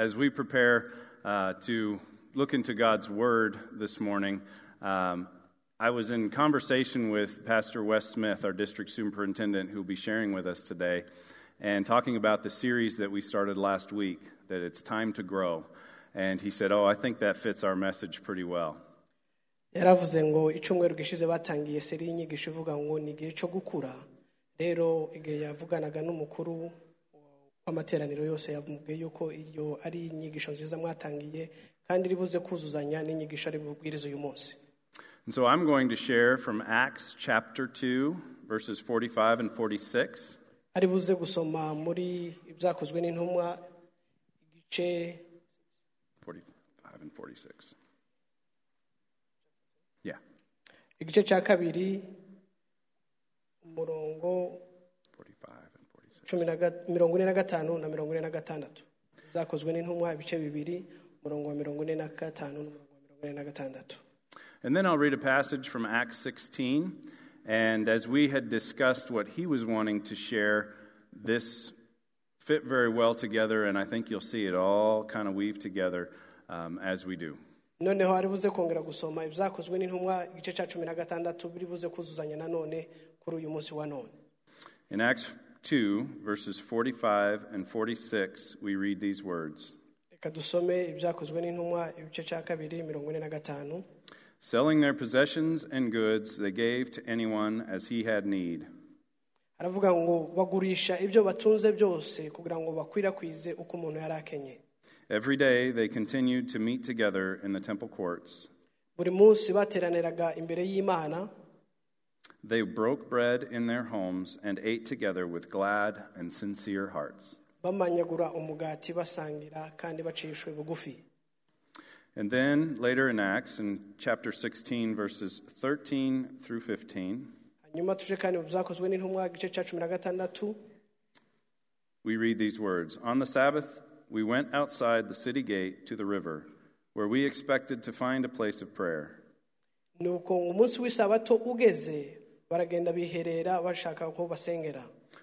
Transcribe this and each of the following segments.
as we prepare uh, to look into God's Word this morning, um, I was in conversation with Pastor Wes Smith, our district superintendent, who will be sharing with us today, and talking about the series that we started last week, that it's time to grow. And he said, Oh, I think that fits our message pretty well. yaravuze ngo icyumweru gishize batangiye seri y'inyigisho ivuga ngo ni igihe cyo gukura rero igihe yavuganaga n'umukuru w'amateraniro yose yamubwiye yuko iyo ari inyigisho nziza mwatangiye kandi iri buze kuzuzanya n'inyigisho ari bubwiriza uyu munsi And so I'm going to share from Acts chapter 2, verses 45 and 46. ari buze gusoma muri ibyakozwe n'intumwa igice 45 and 46. Yeah, igice cya kabiri umurongo mirongo ine na gatanu na mirongo ine na gatandatu byakozwe n'intumwa ibice bibiri umurongo wa mirongo ine na gatanu n'umurongo wa mirongo ine na gatandatu And then I'll read a passage from Acts 16. And as we had discussed what he was wanting to share, this fit very well together. And I think you'll see it all kind of weave together um, as we do. noneho ari buze kongera gusoma ibyakozwe n'intumwa igice cya cumi na gatandatu biri buze kuzuzanya nanone kuri uyu munsi wa none In Acts 2, verses 45 and 46, we read these words reka dusome ibyakozwe n'intumwa ibice cya kabiri mirongo ine na gatanu Selling their possessions and goods, they gave to anyone as he had need. aravuga ngo bagurisha ibyo batunze byose kugira ngo bakwirakwize uko umuntu yari akenye Every day they continued to meet together in the temple courts. buri munsi bateraniraga imbere y'imana They broke bread in their homes and ate together with glad and sincere hearts. bamanyagura umugati basangira kandi bacishwe bugufi And then later in Acts, in chapter 16, verses 13 through 15, hanyuma tuje kandi mu byakozwe n'intumwa igice cya cumi na gatandatu we read these words On the Sabbath, we went outside the city gate to the river, where we expected to find a place of prayer. nuko umunsi w'isabato ugeze baragenda biherera bashaka ko basengera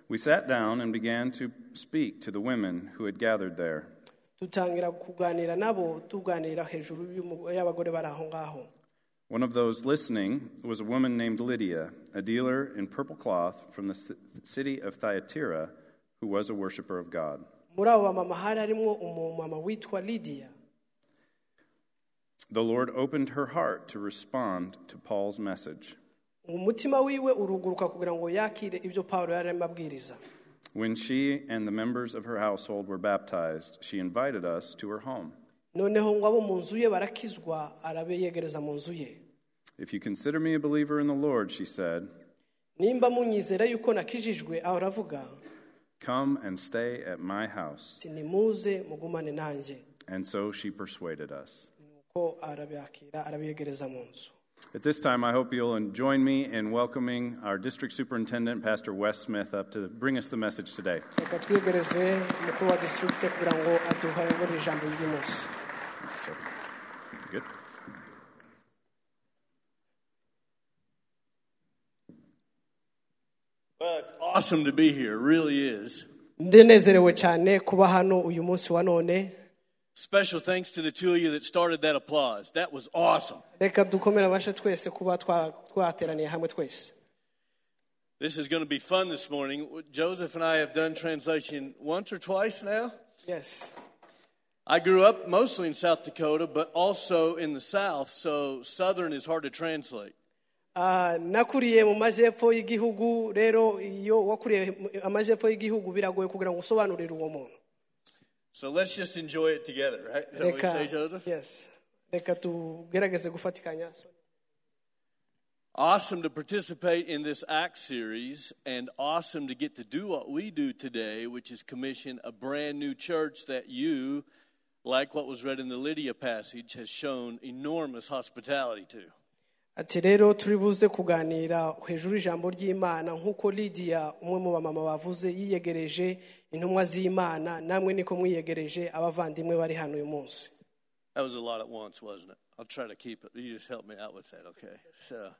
We sat down and began to speak to the women who had gathered there. dutangira kuganira nabo tuganira hejuru y'abagore bari aho ngaho One of those listening was a woman named Lydia, a dealer in purple cloth from the ci- city of Thyatira, who was a worshiper of God. muri abo bamama hari harimo umumama witwa lidiya The Lord opened her heart to respond to Paul's message. Umutima wiwe uruguruka kugira ngo yakire ibyo pawulo yari arimo abwiriza When she and the members of her household were baptized, she invited us to her home. noneho ngo abo mu nzu ye barakizwa arabeyegereza mu nzu ye If you consider me a believer in the Lord, she said, nimba munyizera yuko nakijijwe aho aravuga come and stay at my house. ati nimuze mugumane nanjye And so she persuaded us. nuko arabakira arabeyegereza mu nzu At this time, I hope you'll join me in welcoming our district superintendent, Pastor Wes Smith, up to bring us the message today. reka twiyegereze umukuru wa district kugira ngo aduhayobore ijambo ry'umunsi So, good. Well, it's awesome to be here. It really is. Special thanks to the two of you that started that applause. That was awesome. reka dukomere amashyi twese kuba twateraniye hamwe twese This is going to be fun this morning. Joseph and I have done translation once or twice now. yes I grew up mostly in South Dakota, but also in the South, so Southern is hard to translate. Ah, nakuriye mu majyepfo y'igihugu rero iyo wakuriye amajyepfo y'igihugu biragoye kugira ngo usobanurire uwo muntu So let's just enjoy it together, right? Is that what you say, Joseph? yes reka tugerageze gufatikanya Awesome to participate in this ACT series, and awesome to get to do what we do today, which is commission a brand new church that you, like what was read in the Lydia passage, has shown enormous hospitality to. Ati rero turi buze kuganira hejuru y'ijambo ry'imana nk'uko lidiya umwe mu bamama bavuze yiyegereje intumwa z'imana namwe niko mwiyegereje abavandimwe bari hano uyu munsi That was a lot at once, wasn't it? I'll try to keep it. You just help me out with that, okay? So.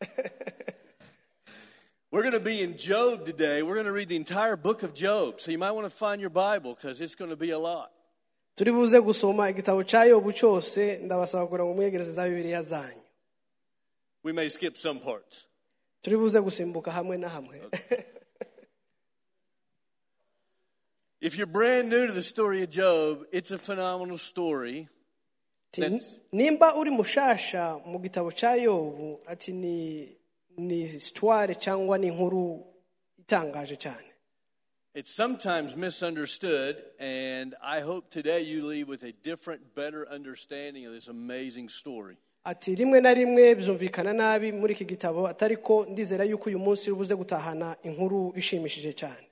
We're going to be in Job today. We're going to read the entire book of Job. So you might want to find your Bible because it's going to be a lot. turi buze gusoma igitabo cya yobu cyose ndabasaba kugira ngo mwegereze za bibiliya zanyu We may skip some parts. turi gusimbuka hamwe na hamwe If you're brand new to the story of Job, it's a phenomenal story. Ati, That's- nimba uri mushasha mu gitabo cya yobu ati ni ni sitware cyangwa ni inkuru itangaje cyane It's sometimes misunderstood, and I hope today you leave with a different, better understanding of this amazing story. Ati rimwe na rimwe byumvikana nabi muri iki gitabo atari ko ndizera yuko uyu munsi ubuze gutahana inkuru ishimishije cyane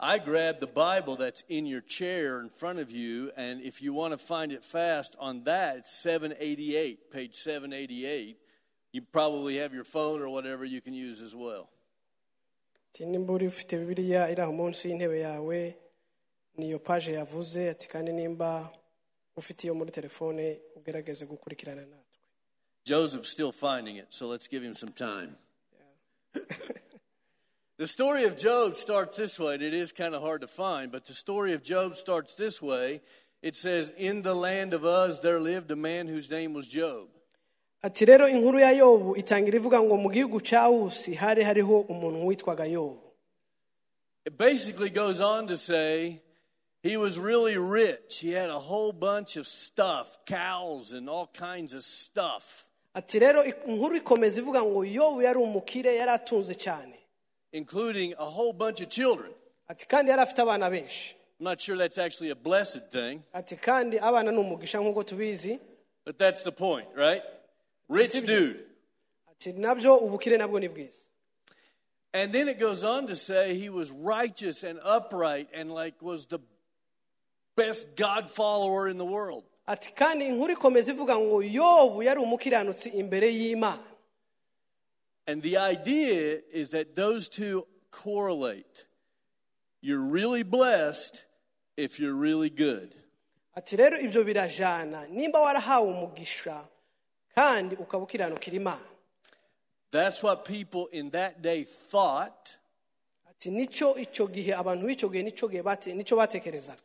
I grabbed the Bible that's in your chair in front of you, and if you want to find it fast on that, it's 788, page 788. You probably have your phone or whatever you can use as well. ati nimba ufite bibiliya iri aho munsi y'intebe yawe niyo paje yavuze ati kandi nimba ufite iyo muri telefone ugerageze gukurikirana natwe Joseph's still finding it, so let's give him some time. the story of Job starts this way, and it is kind of hard to find, but the story of Job starts this way. It says, In the land of Uz there lived a man whose name was Job. ati rero inkuru ya yobu itangira ivuga ngo mu gihugu cya wusi hari hariho umuntu witwaga yobu It basically goes on to say he was really rich. He had a whole bunch of stuff, cows and all kinds of stuff, ati rero inkuru ikomeza ivuga ngo yobu yari umukire yari atunze cyane including a whole bunch of children. ati kandi yari afite abana benshi I'm not sure that's actually a blessed thing, ati kandi abana ni umugisha nk'uko tubizi but that's the point, right? Rich dude. ati nabyo ubukire nabwo ni bwiza And then it goes on to say he was righteous and upright and like was the best God follower in the world. Ati kandi inkuru ikomeza ivuga ngo yobu yari umukiranutsi imbere y'imana And the idea is that those two correlate. You're really blessed if you're really good. ati rero ibyo birajana nimba warahawe umugisha kandi ukaba ukiranukira imana That's what people in that day thought. ati ni cyo icyo gihe abantu b'icyo gihe ni cyo gihe ni cyo batekerezaga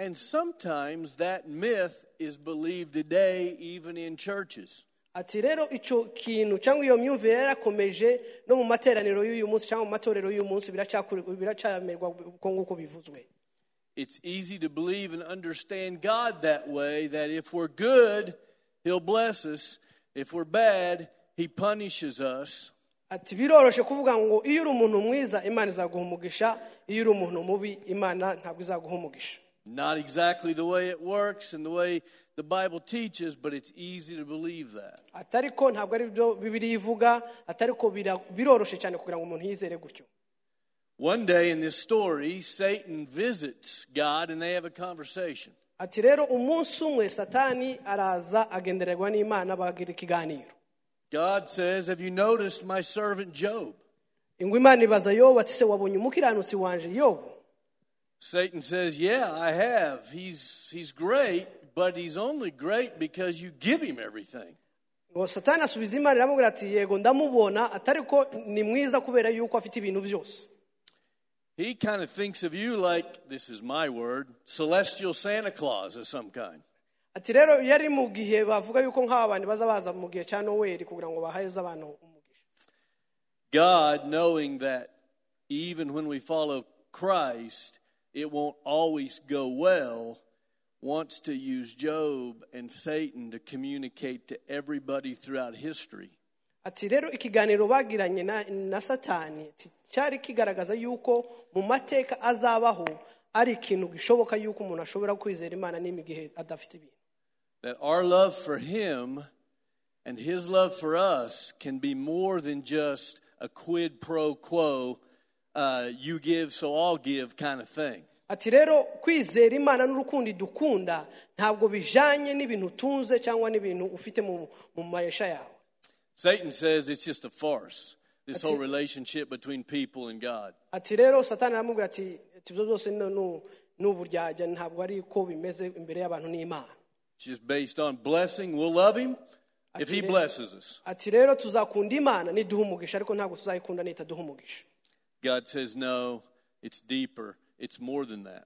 And sometimes that myth is believed today, even in churches. ati rero icyo kintu cyangwa iyo myumvire yarakomeje no mu materaniro y'uyu munsi cyangwa mu matorero y'uyu munsi biracyamerwa uko nguko bivuzwe It's easy to believe and understand God that way that if we're good, He'll bless us. If we're bad, He punishes us. ati biroroshye kuvuga ngo iyo uri umuntu mwiza imana izaguha umugisha iyo uri umuntu mubi imana ntabwo izaguha umugisha Not exactly the way it works and the way the Bible teaches, but it's easy to believe that. atari ntabwo ari byo bibiri ivuga atari biroroshye cyane kugira ngo umuntu yizere gutyo One day in this story, Satan visits God and they have a conversation. ati rero umunsi umwe satani araza agendererwa n'imana bagira ikiganiro God says, Have you noticed my servant Job? ingwe imana ibaza yobu ati se wabonye umukiranutsi wanje yobu Satan says, Yeah, I have. He's, he's great, but he's only great because you give him everything. ngo satani asubiza imana iramubwira ati yego ndamubona atari ko ni mwiza kubera yuko afite ibintu byose He kind of thinks of you like, this is my word, celestial Santa Claus of some kind. ati rero yari mu gihe bavuga yuko nk'aba bantu baza baza mu gihe cya noweli kugira ngo baheze abantu umugisha God, knowing that even when we follow Christ, it won't always go well, wants to use Job and Satan to communicate to everybody throughout history. ati rero ikiganiro bagiranye na, satani cyari kigaragaza yuko mu mateka azabaho ari ikintu gishoboka yuko umuntu ashobora kwizera imana n'imi gihe adafite ibintu That our love for Him and His love for us can be more than just a quid pro quo, uh, you give, so I'll give kind of thing. ati rero kwizera imana n'urukundo idukunda ntabwo bijanye n'ibintu utunze cyangwa n'ibintu ufite mu, mayesha yawe Satan says it's just a farce, this whole relationship between people and God. ati rero satani aramubwira ati ibyo byose ni uburyarya ntabwo ari ko bimeze imbere y'abantu n'imana It's just based on blessing. We'll love him if he blesses us. ati rero tuzakunda imana niduha umugisha ariko ntabwo tuzayikunda nitaduha umugisha God says, no, it's deeper. It's more than that.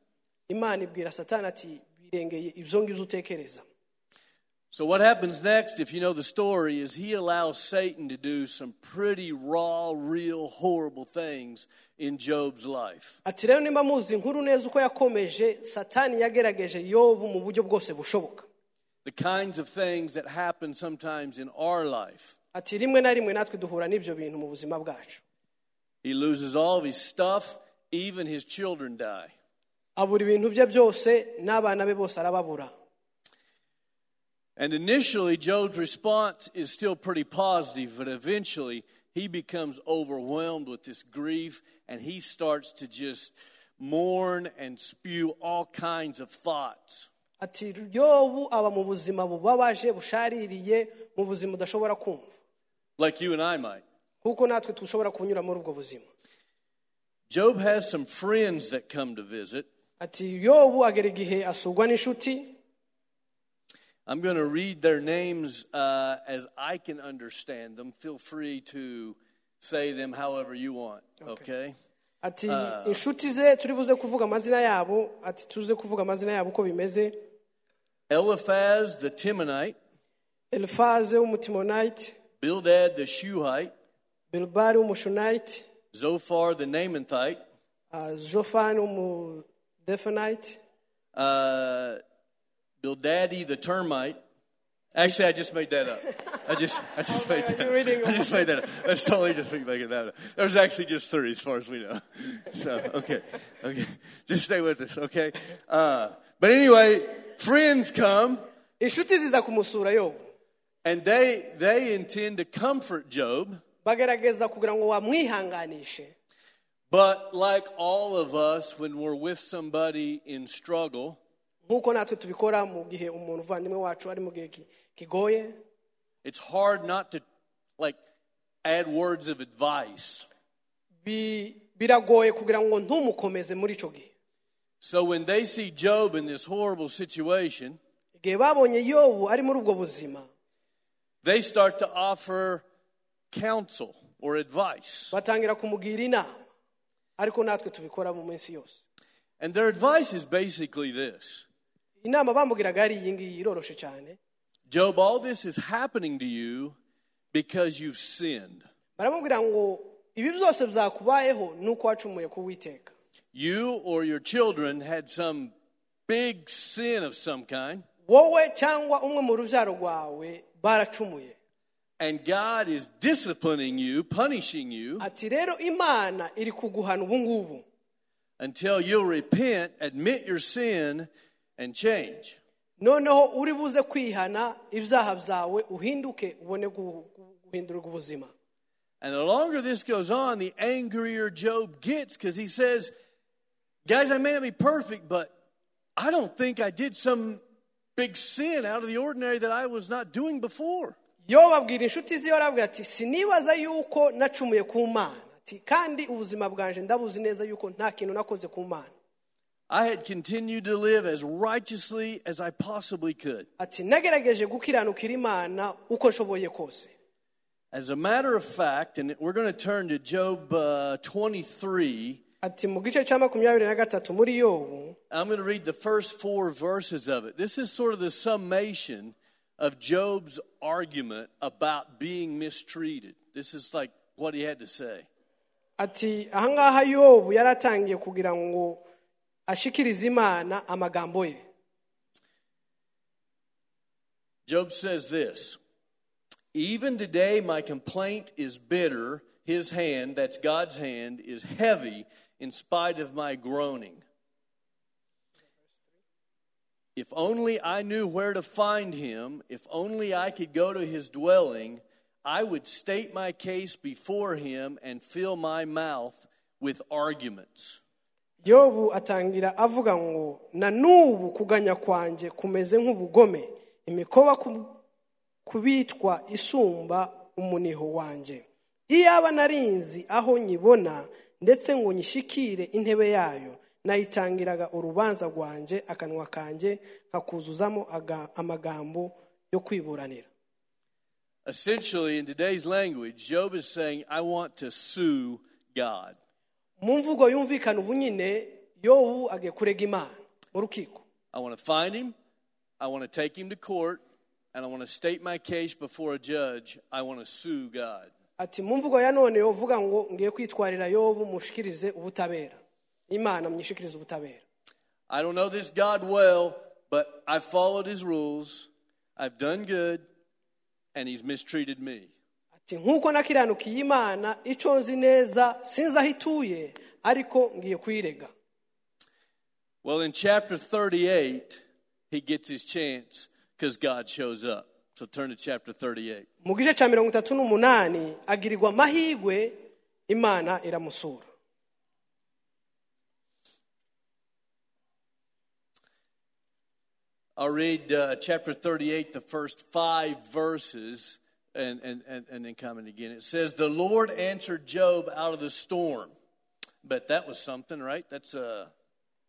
imana ibwira satani ati birengeye ibyo ngibyo utekereza So, what happens next, if you know the story, is he allows Satan to do some pretty raw, real, horrible things in Job's life. ati rero nimba muzi inkuru neza uko yakomeje satani yagerageje yobu mu buryo bwose bushoboka The kinds of things that happen sometimes in our life. ati rimwe na rimwe natwe duhura n'ibyo bintu mu buzima bwacu He loses all of his stuff, even his children die. abura ibintu bye byose n'abana be bose arababura And initially, Job's response is still pretty positive, but eventually he becomes overwhelmed with this grief and he starts to just mourn and spew all kinds of thoughts. ati yobu aba mu buzima bubabaje bushaririye mu buzima udashobora kumva like you and I might. Kuko natwe dushobora kunyura muri ubwo buzima. Job has some friends that come to visit. ati yobu agera igihe asurwa n'inshuti. I'm going to read their names uh, as I can understand them. Feel free to say them however you want, okay? ati inshuti ze turi buze kuvuga amazina yabo. Ati tuze kuvuga amazina yabo uko bimeze. Eliphaz the elifaze w'umutimonayiti Bildad the Shuhite, bilibari w'umushunayiti Zophar the Naamathite, uh, jofani w'umudefonayiti uh, Bildadi the Termite. Actually, I just made that up. I just, I just made that. Up. I just made that up. That's totally just making that up. There's actually just three, as far as we know. So, okay, okay, just stay with us, okay? Uh, but anyway, friends come inshuti ziza kumusura yobu and they they intend to comfort Job, bagerageza kugira ngo bamwihanganishe but like all of us, when we're with somebody in struggle, nk'uko natwe tubikora mu gihe umuntu uvandimwe wacu ari mu gihe kigoye. it's hard not to like add words of advice. bi- biragoye kugira ngo ntumukomeze muri icyo gihe. So when they see Job in this horrible situation, igihe babonye yobu ari muri ubwo buzima they start to offer counsel or advice. batangira kumugira inama. Ariko natwe tubikora mu minsi yose. And their advice is basically this. Inama bamubwiraga ari iyi ngiyi iroroshe cyane. Job, all this is happening to you because you've sinned. baramubwira ngo ibi byose byakubayeho ni uko wacumuye ku witeka You or your children had some big sin of some kind, wowe cyangwa umwe mu rubyaro rwawe baracumuye and God is disciplining you, punishing you, ati rero imana iri kuguhana ubu ngubu until you'll repent, admit your sin, and change. noneho uri buze kwihana ibyaha byawe uhinduke ubone gu- gu- guhindurirwa ubuzima And the longer this goes on, the angrier Job gets because he says, Guys, I may not be perfect, but I don't think I did some big sin out of the ordinary that I was not doing before. Yo babwira inshuti arabwira ati sinibaza yuko nacumuye ku mana ati kandi ubuzima bwanje ndabuzi neza yuko nta kintu nakoze ku mana I had continued to live as righteously as I possibly could. ati nagerageje gukiranukira imana uko nshoboye kose As a matter of fact, and we're going to turn to Job uh, 23, ati mu gice cya makumyabiri na gatatu muri yobu I'm going to read the first four verses of it. This is sort of the summation of Job's argument about being mistreated. This is like what he had to say. ati ahangaha yobu yari atangiye kugira ngo ashikirize imana amagambo ye Job says this Even today, my complaint is bitter. His hand, that's God's hand, is heavy in spite of my groaning. If only I knew where to find him, if only I could go to his dwelling, I would state my case before him and fill my mouth with arguments. yobu atangira avuga ngo na n'ubu kuganya kwanjye kumeze nk'ubugome imikoba ku- kubitwa isumba umuniho wanjye iyaba narinzi aho nyibona ndetse ngo nyishikire intebe yayo nayitangiraga urubanza rwanjye akanwa kanjye nkakuzuzamo aga- amagambo yo kwiburanira Essentially, in today's language, Job is saying, I want to sue God. I want to find him, I want to take him to court, and I want to state my case before a judge. I want to sue God. ati mu mvugo ya none uvuga ngo ngiye kwitwarira yobu mushikirize ubutabera imana ubutabera I don't know this God well, but I've followed his rules, I've done good, and he's mistreated me. ati nk'uko nakiranukiye imana icyo nzi neza sinzi aho ituye ariko ngiye kuyirega Well, in chapter 38, he gets his chance because God shows up. So turn to chapter 38. mu gice cya mirongo itatu n'umunani agirirwa amahirwe imana iramusura I'll read uh, chapter 38, the first five verses, and, and, and, and then comment again. It says, The Lord answered Job out of the storm. But that was something, right? That's a,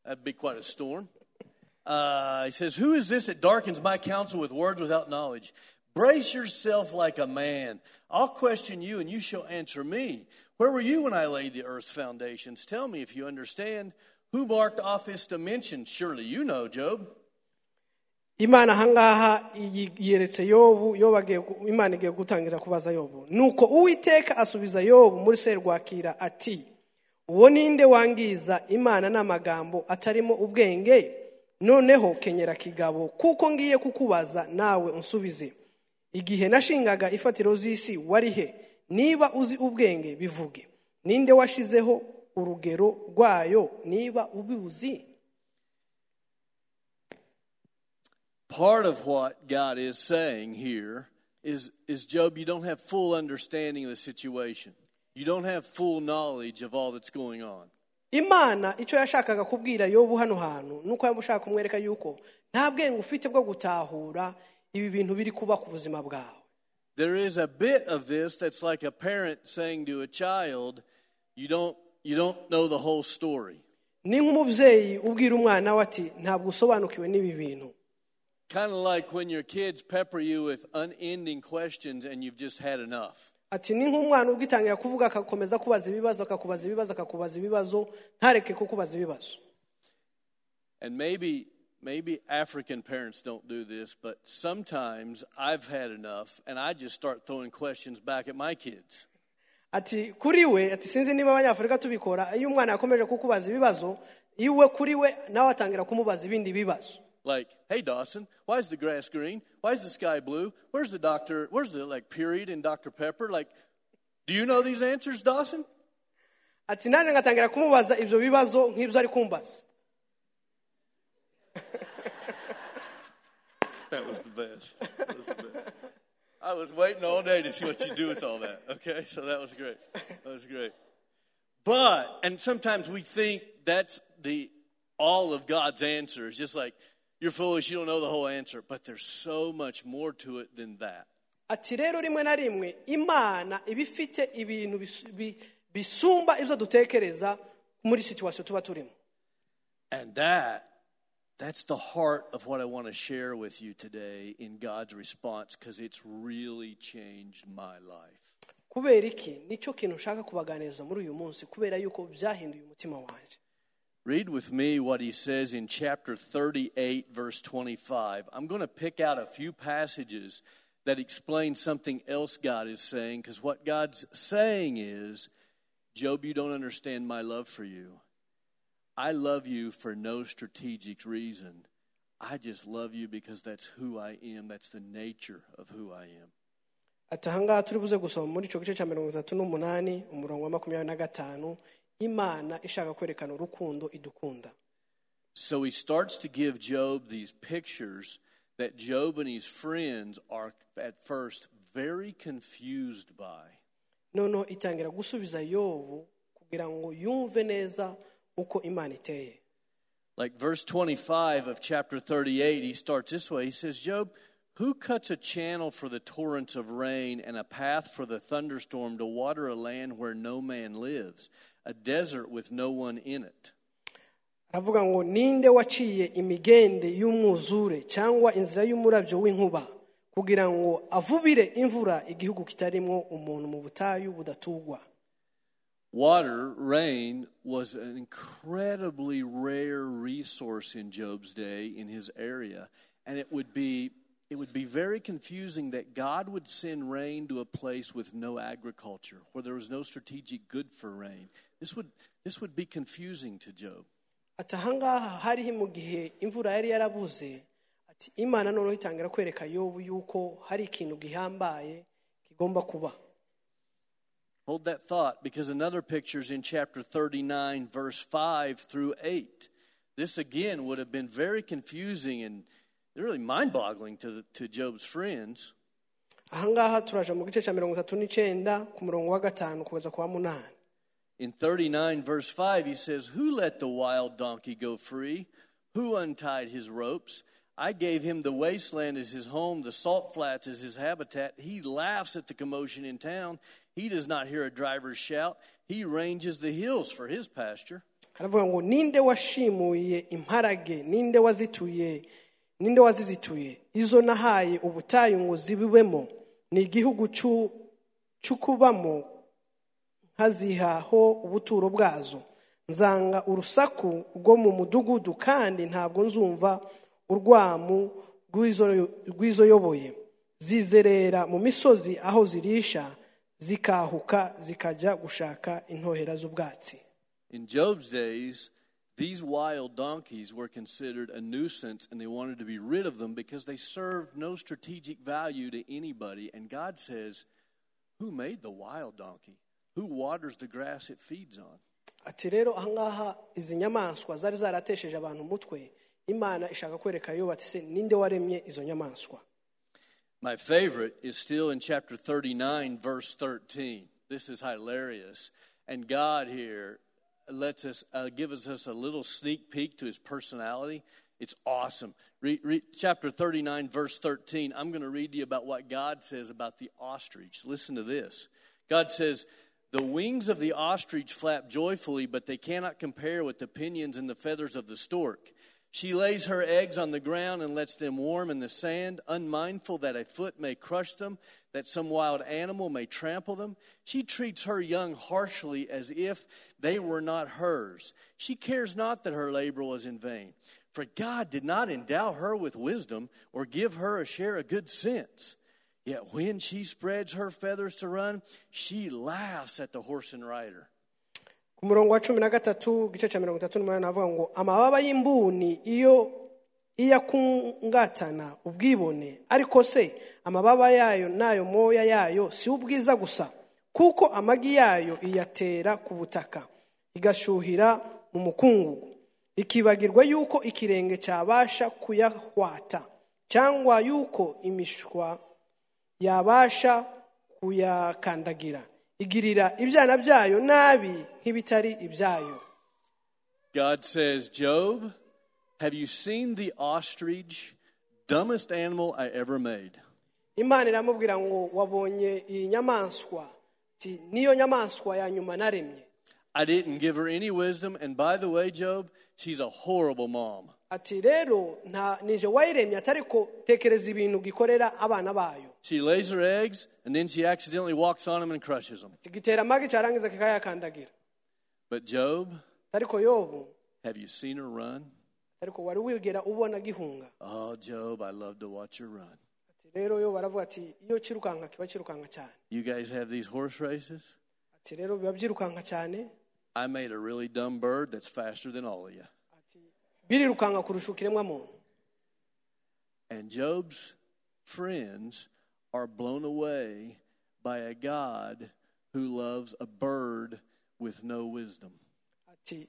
That'd be quite a storm. Uh, he says, Who is this that darkens my counsel with words without knowledge? Brace yourself like a man. I'll question you, and you shall answer me. Where were you when I laid the earth's foundations? Tell me if you understand. Who marked off its dimensions? Surely you know, Job. Imana ahangaha yeretse yobu imana igiye gutangira kubaza yobu. Nuko uwiteka asubiza yobu muri serwakira ati uwo ninde wangiza imana n'amagambo atarimo ubwenge? Noneho kenyera kigabo kuko ngiye kukubaza nawe unsubize. Igihe nashingaga ifatiro z'isi wari he? Niba uzi ubwenge bivuge. Ninde washizeho urugero rwayo? Niba ubizi Part of what God is saying here is, is Job, you don't have full understanding of the situation. You don't have full knowledge of all that's going on. imana icyo yashakaga kubwira yobu hano hantu ni uko ushaka kumwereka yuko nta bwenge ufite bwo gutahura ibi bintu biri kuba ku buzima bwawe There is a bit of this that's like a parent saying to a child, you don't, you don't know the whole story. ni nk'umubyeyi ubwira umwana we ati ntabwo usobanukiwe n'ibi bintu Kind of like when your kids pepper you with unending questions and you've just had enough. ati ni nk'umwana ubwitangira kuvuga akakomeza kubaza ibibazo akakubaza ibibazo akakubaza ibibazo ntareke kukubaza ibibazo And maybe maybe African parents don't do this, but sometimes I've had enough and I just start throwing questions back at my kids. ati kuri we ati sinzi niba abanyafurika tubikora iyo umwana yakomeje kukubaza ibibazo iwe kuri we nawe atangira kumubaza ibindi bibazo Like, hey Dawson, why is the grass green? Why is the sky blue? Where's the doctor? Where's the like period in Dr. Pepper? Like, do you know these answers, Dawson? ati nanjye ngatangira kumubaza ibyo bibazo nk'ibyo ari kumbaza That was the best. That was the best. I was waiting all day to see what you do with all that. Okay, so that was great. That was great. But and sometimes we think that's the all of God's answers. Just like you're foolish, you don't know the whole answer. But there's so much more to it than that. ati rero rimwe na rimwe imana iba ifite ibintu bisumba ibyo dutekereza muri situwasiyo tuba turimo And that that's the heart of what I want to share with you today in God's response because it's really changed my life. kubera iki nicyo kintu nshaka kubaganiriza muri uyu munsi kubera yuko byahinduye umutima wanjye Read with me what he says in chapter 38, verse 25. I'm going to pick out a few passages that explain something else God is saying, because what God's saying is, Job, you don't understand my love for you. I love you for no strategic reason. I just love you because that's who I am. That's the nature of who I am. ati ahangaha turi buze gusoma muri gice mirongo itatu n'umunani umurongo wa makumyabiri na gatanu imana ishaka kwerekana urukundo idukunda So he starts to give Job these pictures that Job and his friends are at first very confused by. noneho itangira gusubiza yobu kugira ngo yumve neza uko imana iteye Like verse 25 of chapter 38, he starts this way. He says, Job, who cuts a channel for the torrents of rain and a path for the thunderstorm to water a land where no man lives, a desert with no one in it? aravuga ngo ninde waciye imigende y'umwuzure cyangwa inzira y'umurabyo w'inkuba kugira ngo avubire imvura igihugu kitarimo umuntu mu butayu budatugwa Water, rain, was an incredibly rare resource in Job's day in his area. And it would be it would be very confusing that God would send rain to a place with no agriculture, where there was no strategic good for rain. This would, this would be confusing to Job. ati ahangaha hariho mu gihe imvura yari yarabuze ati imana noneho itangira kwereka yobu yuko hari ikintu gihambaye kigomba kuba Hold that thought because another picture is in chapter 39, verse 5 through 8. This again would have been very confusing and really mind boggling to, to Job's friends. ahangaha turaje mu gice cya mirongo itatu n'icyenda ku murongo wa gatanu kugeza ku wa munani In 39, verse 5, he says, Who let the wild donkey go free? Who untied his ropes? I gave him the wasteland as his home, the salt flats as his habitat. He laughs at the commotion in town. He does not hear a driver's shout. He ranges the hills for his pasture. haravuga ngo ninde washimuye imparage ninde wazituye ninde wazizituye? Izo nahaye ubutayu ngo zibibemo. Ni igihugu cy'u- cy'ukubamo nkazihaho ubuturo bwazo. Nzanga urusaku rwo mu mudugudu kandi ntabwo nzumva urwamu rw'izo- rw'izoyoboye. Zizerera mu misozi aho zirisha zikahuka zikajya gushaka intohera z'ubwatsi. In Job's days, these wild donkeys were considered a nuisance and they wanted to be rid of them because they served no strategic value to anybody. And God says, Who made the wild donkey? Who waters the grass it feeds on? ati rero ahangaha izi nyamaswa zari zaratesheje abantu umutwe imana ishaka kwereka yo bati se ninde waremye izo nyamaswa My favorite is still in chapter 39, verse 13. This is hilarious. And God here lets us, uh, gives us a little sneak peek to his personality. It's awesome. Read, read chapter 39, verse 13. I'm going to read to you about what God says about the ostrich. Listen to this. God says, The wings of the ostrich flap joyfully, but they cannot compare with the pinions and the feathers of the stork. She lays her eggs on the ground and lets them warm in the sand, unmindful that a foot may crush them, that some wild animal may trample them. She treats her young harshly as if they were not hers. She cares not that her labor was in vain. For God did not endow her with wisdom or give her a share of good sense. Yet when she spreads her feathers to run, she laughs at the horse and rider. wa ngo amababa y'imbuni iyo iyo akungatana ubwibone ariko se amababa yayo n'ayo moya yayo si ubwiza gusa? Kuko amagi yayo iyatera ku butaka igashyuhira mu mukungugu. Ikibagirwa yuko ikirenge cyabasha kuyahwata cyangwa yuko imishwa yabasha kuyakandagira. Igirira ibyana byayo nabi nk'ibitari ibyayo. God says, Job, have you seen the ostrich, dumbest animal I ever made? imana iramubwira ngo wabonye iyi nyamaswa ati niyo nyamaswa ya nyuma naremye I didn't give her any wisdom, and by the way, Job, she's a horrible mom. ati rero nta nije wayiremye atari ko tekereza ibintu gikorera abana bayo She lays her eggs, and then she accidentally walks on them and crushes them. gitera amagi cyarangiza kikayakandagira But Job, ariko yobu have you seen her run? Ariko wari wigera ubona gihunga Oh, Job, I love to watch her run. rero yo baravuga ati iyo kirukanka kiba kirukanka cyane You guys have these horse races? ati rero biba byirukanka cyane I made a really dumb bird that's faster than all of you. birirukanka kurusha ikiremwa muntu And Job's friends are blown away by a God who loves a bird with no wisdom. ati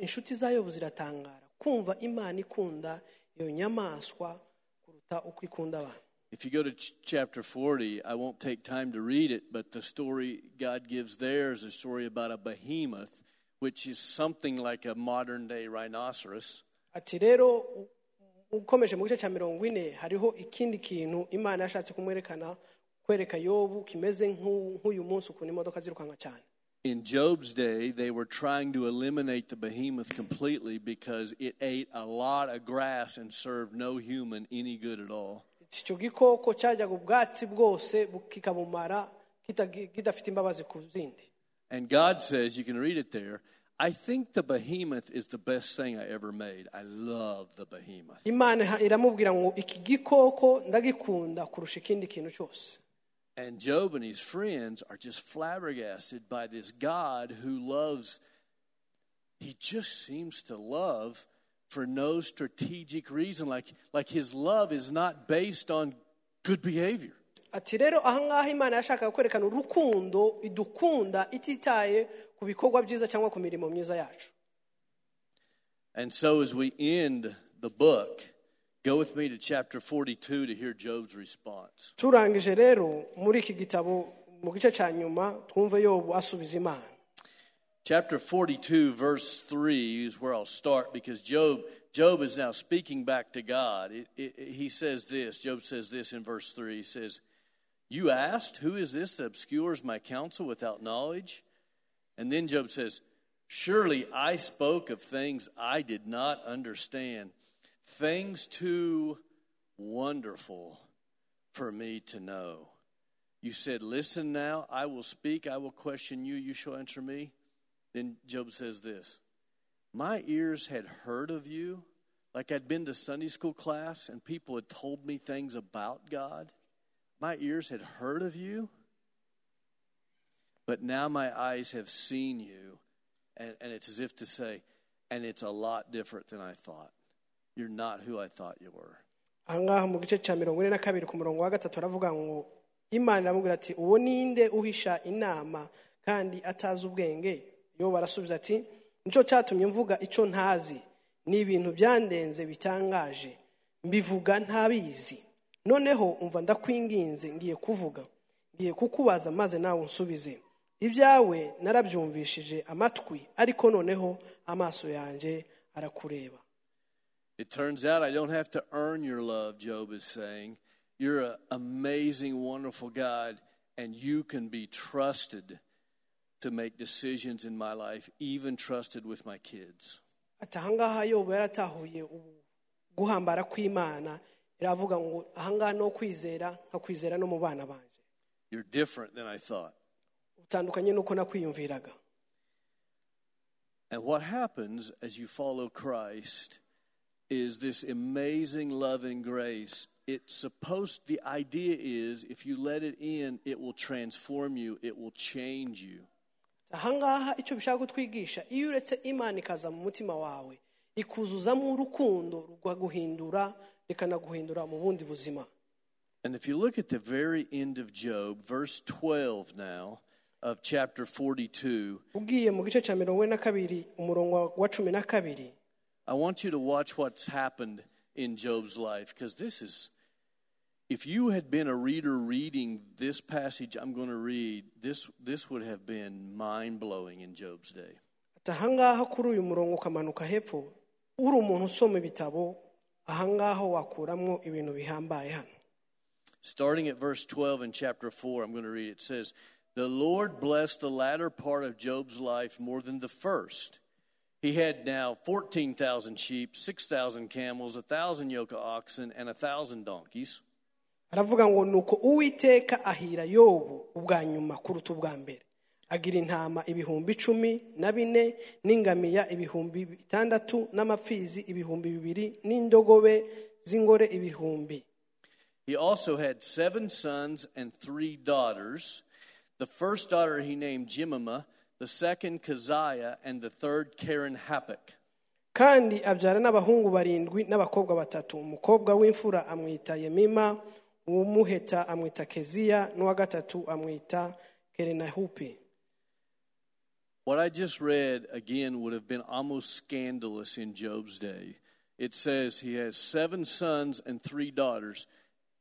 inshuti za yobu ziratangara kumva imana ikunda iyo nyamaswa kuruta uko ikunda abantu If you go to ch- chapter 40, I won't take time to read it, but the story God gives there is a story about a behemoth, which is something like a modern day rhinoceros. ati rero u- ukomeje mu gice cya mirongo ine hariho ikindi kintu imana yashatse kumwerekana kwereka yobu kimeze nk'u- nk'uyu munsi ukuntu imodoka zirukanka cyane In Job's day, they were trying to eliminate the behemoth completely because it ate a lot of grass and served no human any good at all. icyo gikoko cyajyaga ubwatsi bwose bu- kidafite imbabazi ku zindi And God says, you can read it there, I think the behemoth is the best thing I ever made. I love the behemoth. imana iramubwira ngo iki gikoko ndagikunda kurusha ikindi kintu cyose And Job and his friends are just flabbergasted by this God who loves, he just seems to love for no strategic reason. Like, like his love is not based on good behavior. ati rero imana yashakaga kwerekana urukundo idukunda ititaye ku bikorwa byiza cyangwa ku mirimo myiza yacu And so as we end the book, go with me to chapter 42 to hear Job's response. turangije rero muri iki gitabo mu gice cya nyuma twumve yobu asubiza imana Chapter 42, verse 3 is where I'll start because Job, Job is now speaking back to God. It, it, it- he says this, Job says this in verse 3. He says, You asked, Who is this that obscures my counsel without knowledge? And then Job says, Surely I spoke of things I did not understand, things too wonderful for me to know. You said, Listen now, I will speak, I will question you, you shall answer me. Then Job says this My ears had heard of you, like I'd been to Sunday school class and people had told me things about God. My ears had heard of you, but now my eyes have seen you. And, and it's as if to say, and it's a lot different than I thought. You're not who I thought you were. ahangaha mu gice cya mirongo ine na kabiri ku murongo wa gatatu aravuga ngo imana iramubwira ati uwo ninde uhisha inama kandi atazi ubwenge? Yo barasubiza ati ni cyo cyatumye mvuga icyo ntazi. Ni ibintu byandenze bitangaje. Mbivuga ntabizi. Noneho umva ndakwinginze ngiye kuvuga. Ngiye kukubaza maze nawe unsubize. Ibyawe narabyumvishije amatwi ariko noneho amaso yanjye arakureba. It turns out I don't have to earn your love, Job is saying. You're an amazing, wonderful God, and you can be trusted to make decisions in my life, even trusted with my kids. ahangaha yobu yaratahuye guhambara kw'imana iravuga ngo ahangaha no kwizera nkakwizera no mu bana banjye You're different than I thought. utandukanye n'uko nakwiyumviraga And what happens as you follow Christ is this amazing love and grace. It's supposed, the idea is if you let it in, it will transform you, it will change you. ahangaha icyo bishaka kutwigisha iyo uretse imana ikaza mu mutima wawe ikuzuzamo urukundo rukaguhindura rikanaguhindura mu bundi buzima And if you look at the very end of Job, verse 12 now of chapter 42, I want you to watch what's happened in Job's life because this is, if you had been a reader reading this passage I'm going to read, this, this would have been mind blowing in Job's day. ahangaha kuri uyu murongo ukamanuka hepfo uri umuntu usoma ibitabo ahangaha wakuramo ibintu bihambaye hano Starting at verse 12 in chapter 4, I'm going to read it. It says, The Lord blessed the latter part of Job's life more than the first. He had now 14,000 sheep, 6,000 camels, 1,000 yoke of oxen, and 1,000 donkeys. aravuga ngo uwiteka ahira yobu ubwa nyuma kuruta ubwa mbere agira intama ibihumbi icumi na bine n'ingamiya ibihumbi bitandatu n'amapfizi ibihumbi bibiri n'indogobe z'ingore ibihumbi He also had seven sons and three daughters. The first daughter he named Jemima, the second Keziah, and the third Karen Happak. kandi abyara n'abahungu barindwi n'abakobwa batatu umukobwa w'imfura amwita yemima uw'umuheta amwita keziya n'uwa gatatu amwita kerenahupi What I just read again would have been almost scandalous in Job's day. It says he has seven sons and three daughters.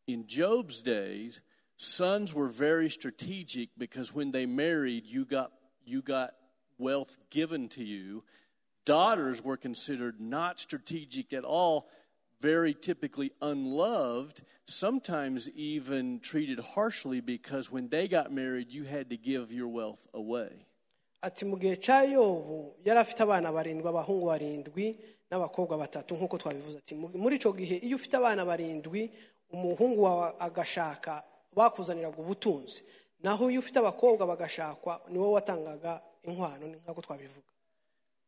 In Job's days, sons were very strategic because when they married, you got, you got wealth given to you. Daughters were considered not strategic at all, very typically unloved, sometimes even treated harshly because when they got married, you had to give your wealth away. ati mu gihe cya yobu yari afite abana barindwi abahungu barindwi n'abakobwa batatu nk'uko twabivuze ati muri icyo gihe iyo ufite abana barindwi umuhungu wawe agashaka ubutunzi naho iyo ufite abakobwa bagashakwa ni wowe watangaga inkwano nk'uko twabivuga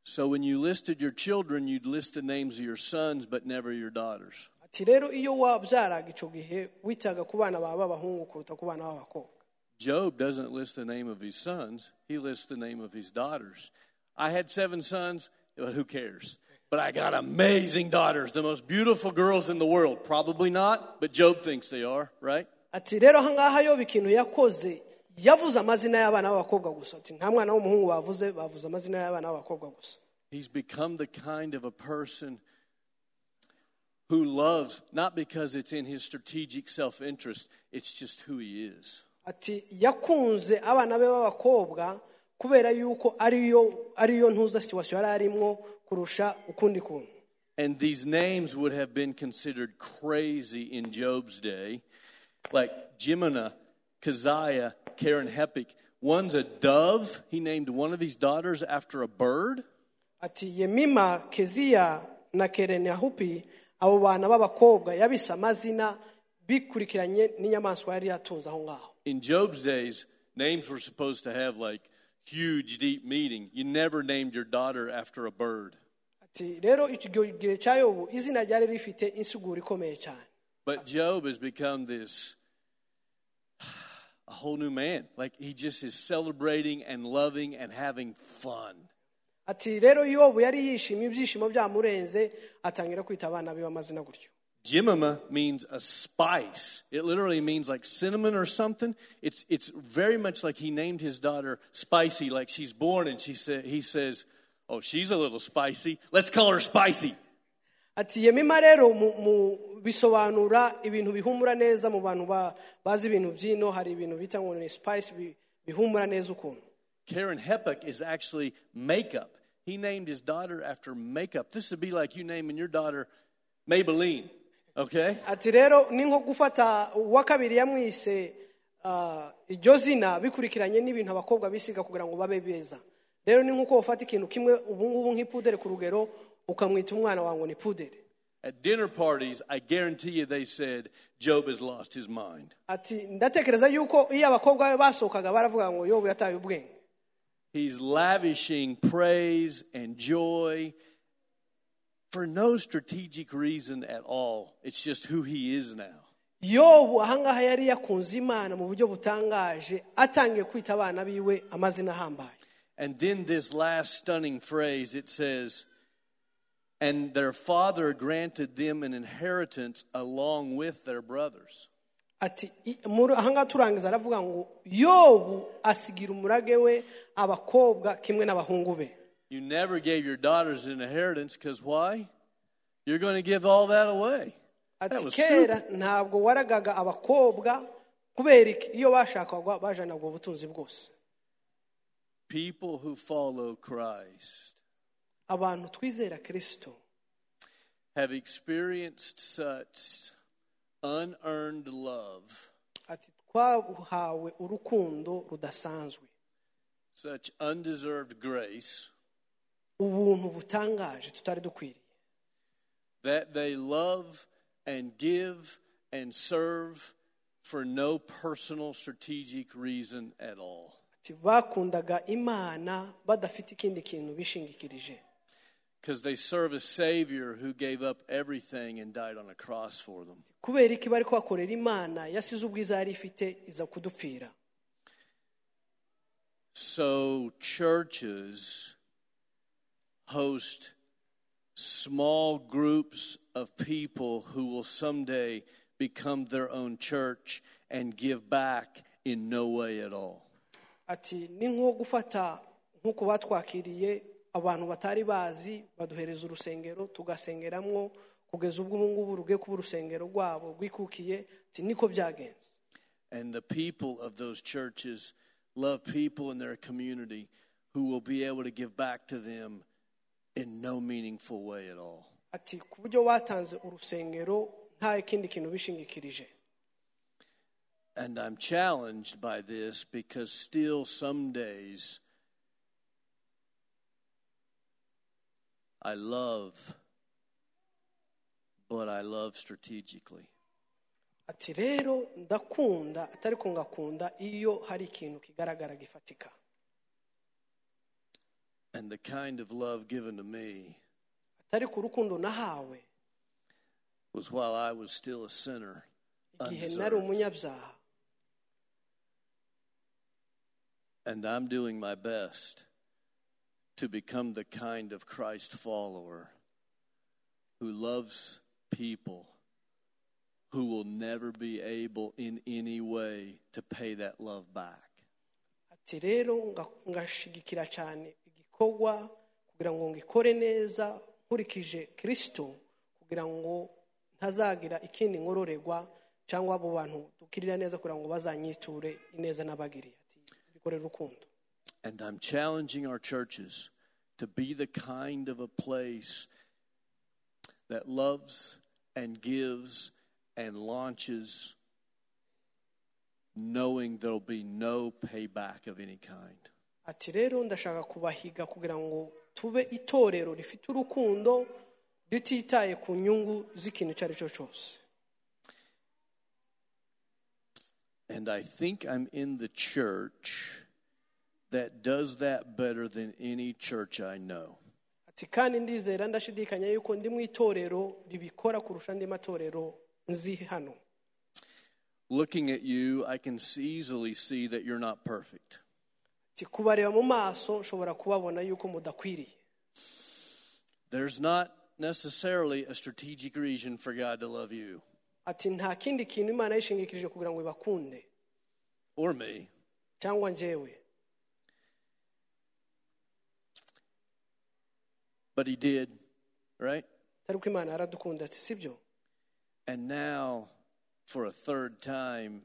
So when you listed your children, you'd list the names of your sons, but never your daughters. ati rero iyo wabyaraga icyo gihe witaga ku bana bawe b'abahungu kuruta ku bana b'abakobwa Job doesn't list the name of his sons, he lists the name of his daughters. I had seven sons, well, who cares? But I got amazing daughters, the most beautiful girls in the world. Probably not, but Job thinks they are, right? Ati rero ahangaha ikintu yakoze yavuze amazina y'abana b'abakobwa gusa. Ati nta mwana w'umuhungu bavuze bavuze amazina y'abana b'abakobwa gusa. He's become the kind of a person who loves, not because it's in his strategic self interest, it's just who he is. ati yakunze abana be b'abakobwa kubera yuko ariyo ariyo ntuza situwasiyo yari arimo kurusha ukundi kuntu. And these names would have been considered crazy in Job's day, like Jemimah, Keziah, Keren-Happuch. One's a dove. He named one of his daughters after a bird. ati yemima keziya na kerenahupi abo bana b'abakobwa yabise amazina bikurikiranye n'inyamaswa yari yatunze aho ngaho In Job's days, names were supposed to have like huge, deep meaning. You never named your daughter after a bird. ati rero icyo gihe cya yobu izina ryari rifite insiguro ikomeye cyane But Job has become this a whole new man. Like he just is celebrating and loving and having fun. ati rero yobu yari yishimye ibyishimo byamurenze atangira kwita abana be amazina gutyo Jemimah means a spice. It literally means like cinnamon or something. It's, it's very much like he named his daughter Spicy, like she's born and she sa- he says, Oh, she's a little spicy. Let's call her Spicy. Ati yemima rero bisobanura ibintu bihumura neza mu bantu ba- bazi ibintu by'ino hari ibintu bita ngo ni bi- bihumura neza ukuntu Karen Hepek is actually makeup. He named his daughter after makeup. This would be like you naming your daughter Maybelline, okay? ati rero ni nko gufata uwa kabiri yamwise ah, iryo zina bikurikiranye n'ibintu abakobwa bisiga kugira ngo babe beza rero ni nk'uko ufata ikintu kimwe ubu ngubu nk'ipudere ku rugero ukamwita umwana wawe ngo ni pudere At dinner parties, I guarantee you they said, Job has lost his mind. ati ndatekereza yuko iyo abakobwa be basohokaga baravuga ngo yobu yataye ubwenge He's lavishing praise and joy for no strategic reason at all. It's just who he is now. yobu ahangaha yari yakunze imana mu buryo butangaje atangiye kwita abana biwe amazina ahambaye And then this last stunning phrase it says, and their father granted them an inheritance along with their brothers. ati turangiza aravuga ngo yobu asigira umurage we abakobwa kimwe n'abahungu be You never gave your daughters an inheritance because why? You're going to give all that away. That ati was kera stupid. ntabwo waragaga abakobwa kubera iki iyo bashakwaga bajana ubwo butunzi bwose People who follow Christ abantu twizera kirisito have experienced such unearned love, ati twahawe urukundo rudasanzwe. Such undeserved grace, ubuntu butangaje tutari dukwiriye. That they love and give and serve for no personal strategic reason at all. imana badafite ikindi kintu bishingikirije Because they serve a Savior who gave up everything and died on a cross for them. kubera iki bari kuhakorera imana yasize ubwiza yari ifite iza kudupfira So, churches host small groups of people who will someday become their own church and give back in no way at all. ati ni nko gufata nk'uko batwakiriye abantu batari bazi baduhereza urusengero tugasengeramwo kugeza ubwo ubu ngubu rugiye kuba urusengero rwabo rwikukiye ati niko byagenze And the people of those churches love people in their community who will be able to give back to them in no meaningful way at all. ati ku buryo batanze urusengero nta kindi kintu bishingikirije And I'm challenged by this because still some days I love, but I love strategically. ati rero ndakunda atari ko ngakunda iyo hari ikintu kigaragara gifatika And the kind of love given to me atari ku rukundo nahawe was while I was still a sinner. igihe undeserved. nari umunyabyaha And I'm doing my best to become the kind of Christ follower who loves people who will never be able in any way to pay that love back. kugira ngo ngikore neza nkurikije kirisito kugira ngo ntazagira ikindi cyangwa abo bantu dukirira neza kugira ngo bazanyiture ineza n'abagiriye ati bikorere urukundo And I'm challenging our churches to be the kind of a place that loves and gives and launches, knowing there'll be no payback of any kind. ati rero ndashaka kubahiga kugira ngo tube itorero rifite urukundo rititaye ku nyungu z'ikintu icyo ari cyo cyose And I think I'm in the church that does that better than any church I know. ati kandi ndizera ndashidikanya yuko ndi mu itorero ribikora kurusha andi matorero nzi hano Looking at you, I can easily see that you're not perfect. ati kubareba mu maso nshobora kubabona yuko mudakwiriye There's not necessarily a strategic reason for God to love you ati nta kindi kintu imana yishingikirije kugira ngo ibakunde or me. cyangwa njyewe But he did, right? atari imana yaradukunda ati sibyo And now, for a third time,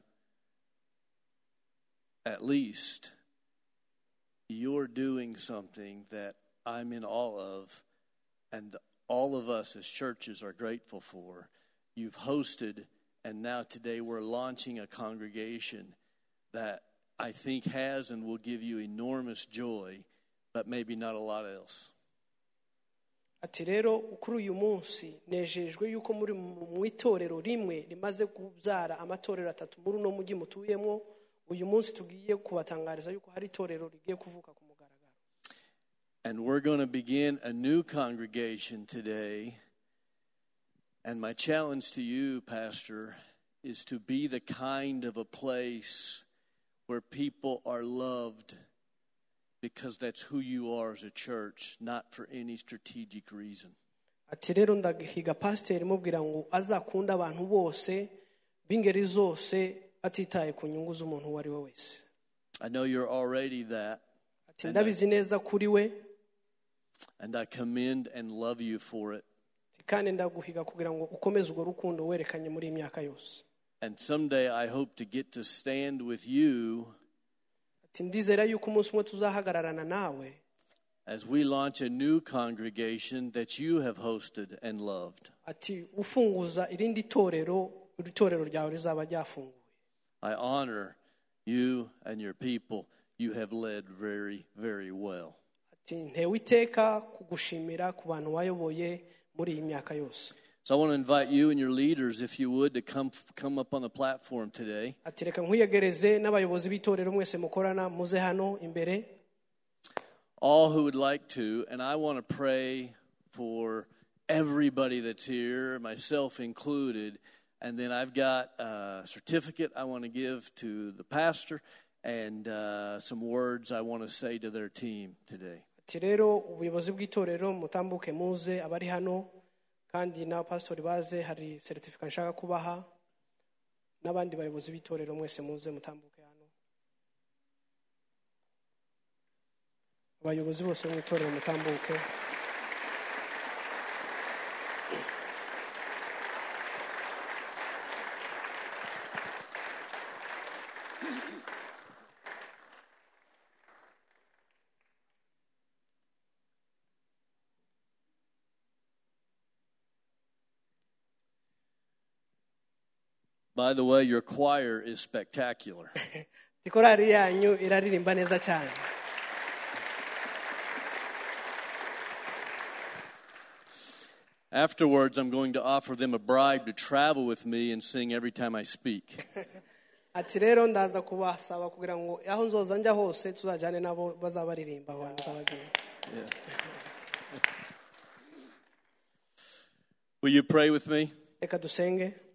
at least, you're doing something that I'm in awe of, and all of us as churches are grateful for. You've hosted, and now today we're launching a congregation that I think has and will give you enormous joy, but maybe not a lot else. Ati rero kuri uyu munsi nejejwe yuko muri mu itorero rimwe rimaze kubyara amatorero atatu muri uno mujyi mutuyemo uyu munsi tugiye kubatangariza yuko hari itorero rigiye kuvuka ku mugaragaro And we're going to begin a new congregation today. And my challenge to you, Pastor, is to be the kind of a place where people are loved because that's who you are as a church, not for any strategic reason. ati rero ndahiga pasiteri mubwira ngo azakunde abantu bose b'ingeri zose atitaye ku nyungu z'umuntu uwo ari we wese I know you're already that, ati ndabizi neza kuri we and I commend and love you for it. ati kandi ndaguhiga kugira ngo ukomeze urwo rukundo werekanye muri iyi myaka yose And someday I hope to get to stand with you ndizera yuko umunsi umwe tuzahagararana nawe as we launch a new congregation that you have hosted and loved. ati ufunguza irindi torero iri torero ryawe rizaba ryafunguwe I honor you and your people. You have led very, very well. Ati ntewe iteka kugushimira ku bantu wayoboye muri iyi myaka yose So I want to invite you and your leaders, if you would, to come, come up on the platform today. ati reka nkwiyegereze n'abayobozi b'itorero mwese mukorana muze hano imbere All who would like to, and I want to pray for everybody that's here, myself included. And then I've got a certificate I want to give to the pastor and uh, some words I want to say to their team today. ati rero ubuyobozi bw'itorero mutambuke muze abari hano kandi n'abapasitori baze hari seritifika nshaka kubaha n'abandi bayobozi b'itorero mwese muze mutambuke hano. Abayobozi bose bo mu itorero mutambuke. By the way, your choir is spectacular. korari yanyu iraririmba neza cyane Afterwards, I'm going to offer them a bribe to travel with me and sing every time I speak. ati rero ndaza kubasaba kugira ngo aho nzoza njya hose tuzajyane nabo bazaba baririmba Will you pray with me? reka dusenge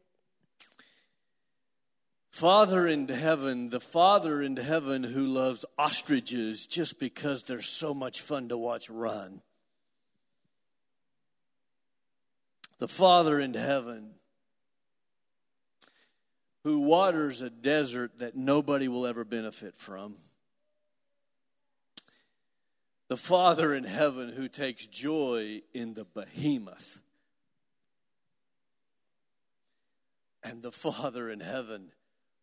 Father in heaven, the Father in heaven who loves ostriches just because they're so much fun to watch run. The Father in heaven who waters a desert that nobody will ever benefit from. The Father in heaven who takes joy in the behemoth. And the Father in heaven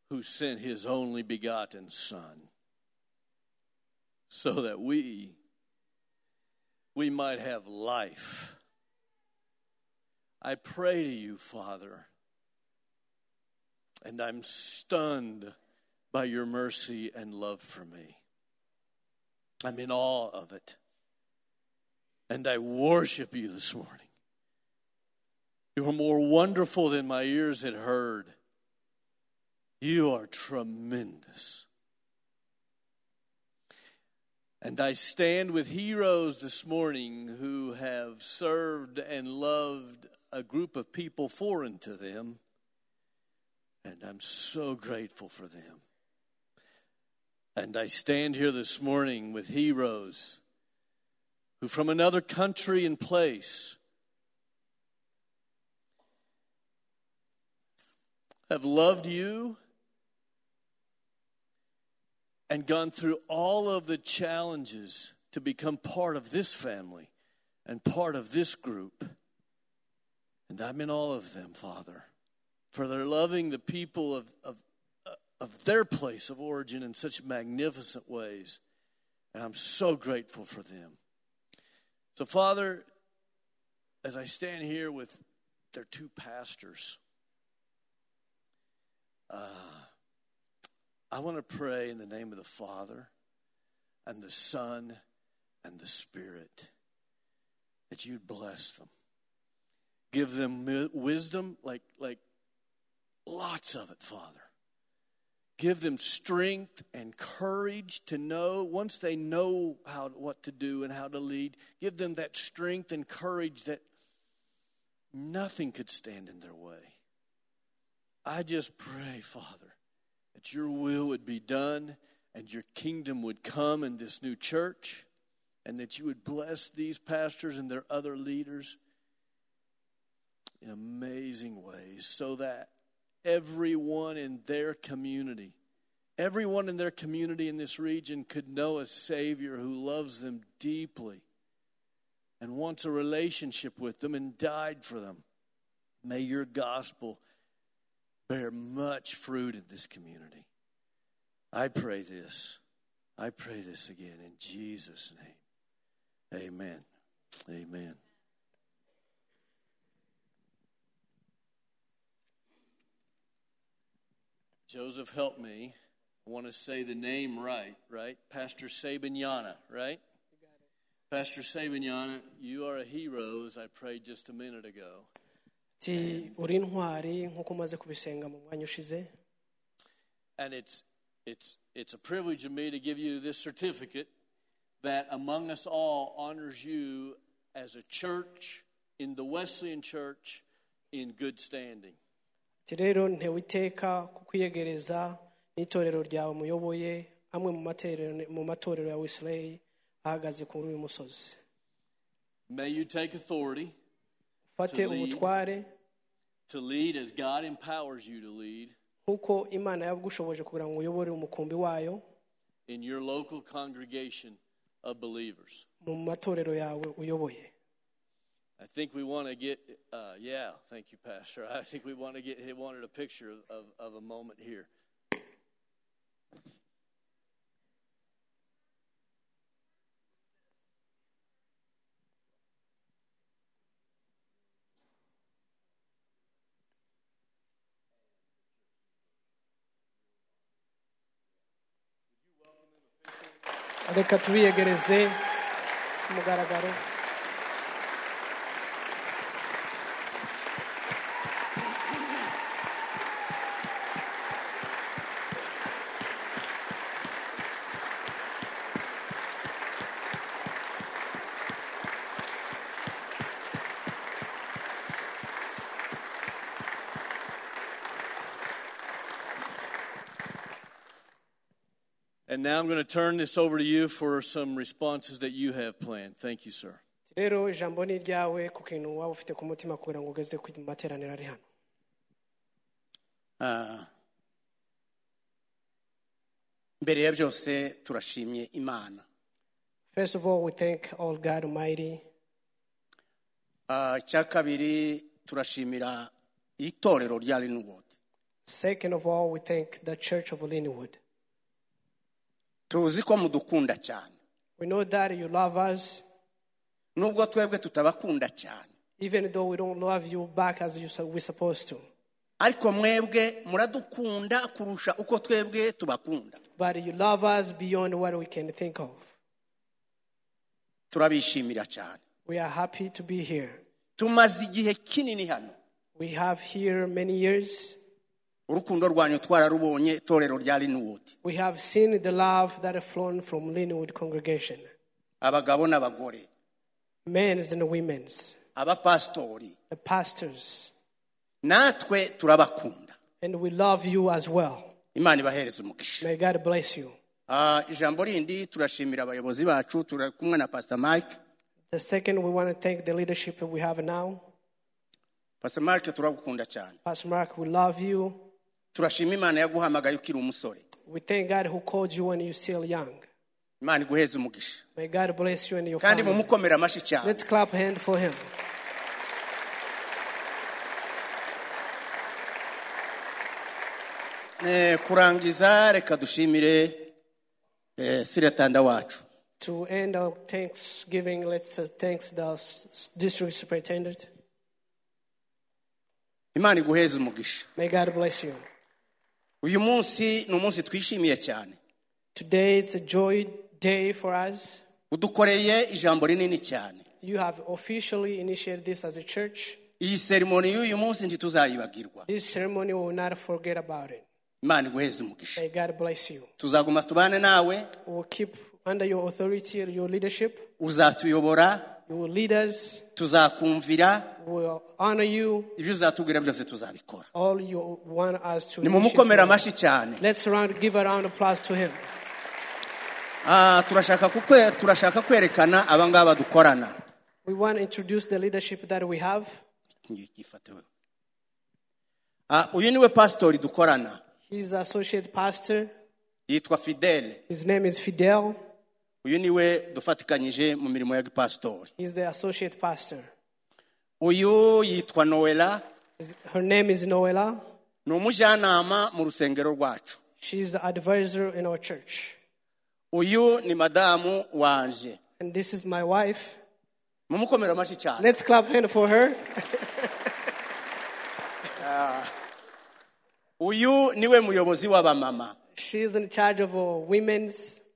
who sent his only begotten Son so that we we might have life. I pray to you, Father, and I'm stunned by your mercy and love for me. I'm in awe of it. And I worship you this morning. You are more wonderful than my ears had heard. You are tremendous. And I stand with heroes this morning who have served and loved a group of people foreign to them. And I'm so grateful for them. And I stand here this morning with heroes who, from another country and place, have loved you and gone through all of the challenges to become part of this family and part of this group. And I'm in all of them, Father, for they're loving the people of, of, of their place of origin in such magnificent ways. And I'm so grateful for them. So, Father, as I stand here with their two pastors, uh, I want to pray in the name of the Father and the Son and the Spirit that you'd bless them. Give them wisdom, like, like lots of it, Father. Give them strength and courage to know, once they know how, what to do and how to lead, give them that strength and courage that nothing could stand in their way. I just pray, Father, that your will would be done and your kingdom would come in this new church, and that you would bless these pastors and their other leaders in amazing ways so that everyone in their community, everyone in their community in this region could know a Savior who loves them deeply and wants a relationship with them and died for them. May your gospel bear much fruit in this community. I pray this. I pray this again in Jesus' name. Amen. Amen. Joseph, help me. I want to say the name right, right? Pastor Sabanyana, right? Pastor Sabanyana, you are a hero, as I prayed just a minute ago. Ati uri intwari nk'uko umaze kubisenga mu mwanya ushize And it's, it's, it's a privilege of me to give you this certificate that among us all honors you as a church in the Wesleyan Church in good standing. rero ntewe iteka ku kwiyegereza n'itorero ryawe muyoboye amwe mu matorero ya wisileyi ahagaze kuri uyu musozi May you take authority ufate To lead. ubutware to lead as God empowers you to lead nk'uko imana kugira ngo uyobore umukumbi wayo in your local congregation of believers. mu matorero yawe uyoboye I think we want to get, uh, yeah, thank you, Pastor. I think we want to get, he wanted a picture of, of, of a moment here. Reka tubiyegereze ku now I'm going to turn this over to you for some responses that you have planned. Thank you, sir. rero ijambo ni iryawe ku kintu waba ufite ku mutima kugira ngo ugeze ku materaniro ari hano. Mbere ya byose turashimye imana. First of all we thank all god almighty. Ah, icya kabiri turashimira itorero rya linwood. Second of all we thank the church of linwood tuzi ko mudukunda cyane. We know that you love us nubwo twebwe tutabakunda cyane. even though we don't love you back as you, we're supposed to. Ariko mwebwe muradukunda kurusha uko twebwe tubakunda. But you love us beyond what we can think of. Turabishimira cyane. We are happy to be here. Tumaze igihe kinini hano. We have here many years. Urukundo rwanyu twararubonye itorero rya linwood. We have seen the love that has flown from linwood congregation. Abagabo n'abagore. Men's and women's. Abapasitori the pastors. Natwe turabakunda. And we love you as well. Imana umugisha. May god bless you. Ah, ijambo rindi turashimira abayobozi bacu turi kumwe na pastor mike. The second we want to thank the leadership that we have now. Pastor mike turagukunda cyane. Pastor mark we love you turashima imana yaguhamagaye ukiri umusore. We thank god who called you when you're still young. Imana iguheze umugisha. May god bless you and your kandi family. mumukomere amashyi cyane. Let's clap hand for him. Kurangiza reka dushimire eh, siretanda wacu. To end our thanksgiving let's uh, thanks the district superintendent. Imana iguheze umugisha. May god bless you uyu munsi ni umunsi twishimiye cyane. Today it's a joy day for us. Udukoreye ijambo rinini cyane. You have officially initiated this as a church. Iyi y'uyu munsi ntituzayibagirwa. This ceremony we will not forget about it. Imana iguheze umugisha. May god bless you. Tuzaguma tubane nawe. We will keep under your authority your leadership. Uzatuyobora you will lead us. Tuzakumvira. We will honor you. Ibyo uzatubwira byose tuzabikora. All you want us to amashyi cyane. Let's give a round of applause to him. Ah, turashaka kukwe, turashaka kwerekana abangaba dukorana we want to introduce the leadership that we have. Gifate wewe. Ah, uyu niwe pasitori dukorana. He's the associate pastor. Yitwa fidele uyu ni we dufatikanyije mu mirimo ya gipasitori he's the associate pastor. Uyu yitwa noela His- her name is noela ni umujyanama mu rusengero rwacu. She's the advisor in our church. Uyu ni madamu wanje. And this is my wife. Mumukomere amashyi cyane. Let's clap hand for her. Uyu ni we muyobozi w'abamama. She's in charge of our women's Ah,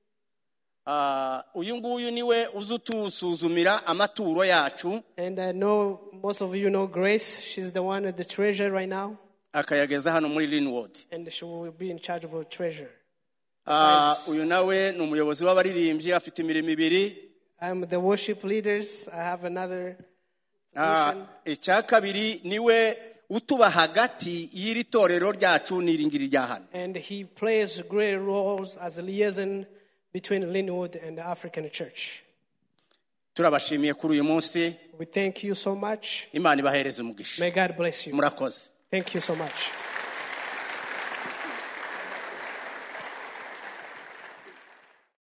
uyu nguyu niwe uza utusuzumira amaturo yacu. And i know most of you know grace. She's the one at the treasure right now. Akayageza hano muri linwood. And she will be in charge of our treasure. Ah, uyu nawe ni umuyobozi w'abaririmbyi afite imirimo ibiri. I'm the worship leaders. I have another position icya kabiri niwe utuba hagati y'iri torero ryacu n'iri ngiri rya hano. And he plays great roles as a liaison between linwood and the african church. Turabashimiye kuri uyu munsi. We thank you so much. Imana ibahereze umugisha. May god bless you. Murakoze. Thank you so much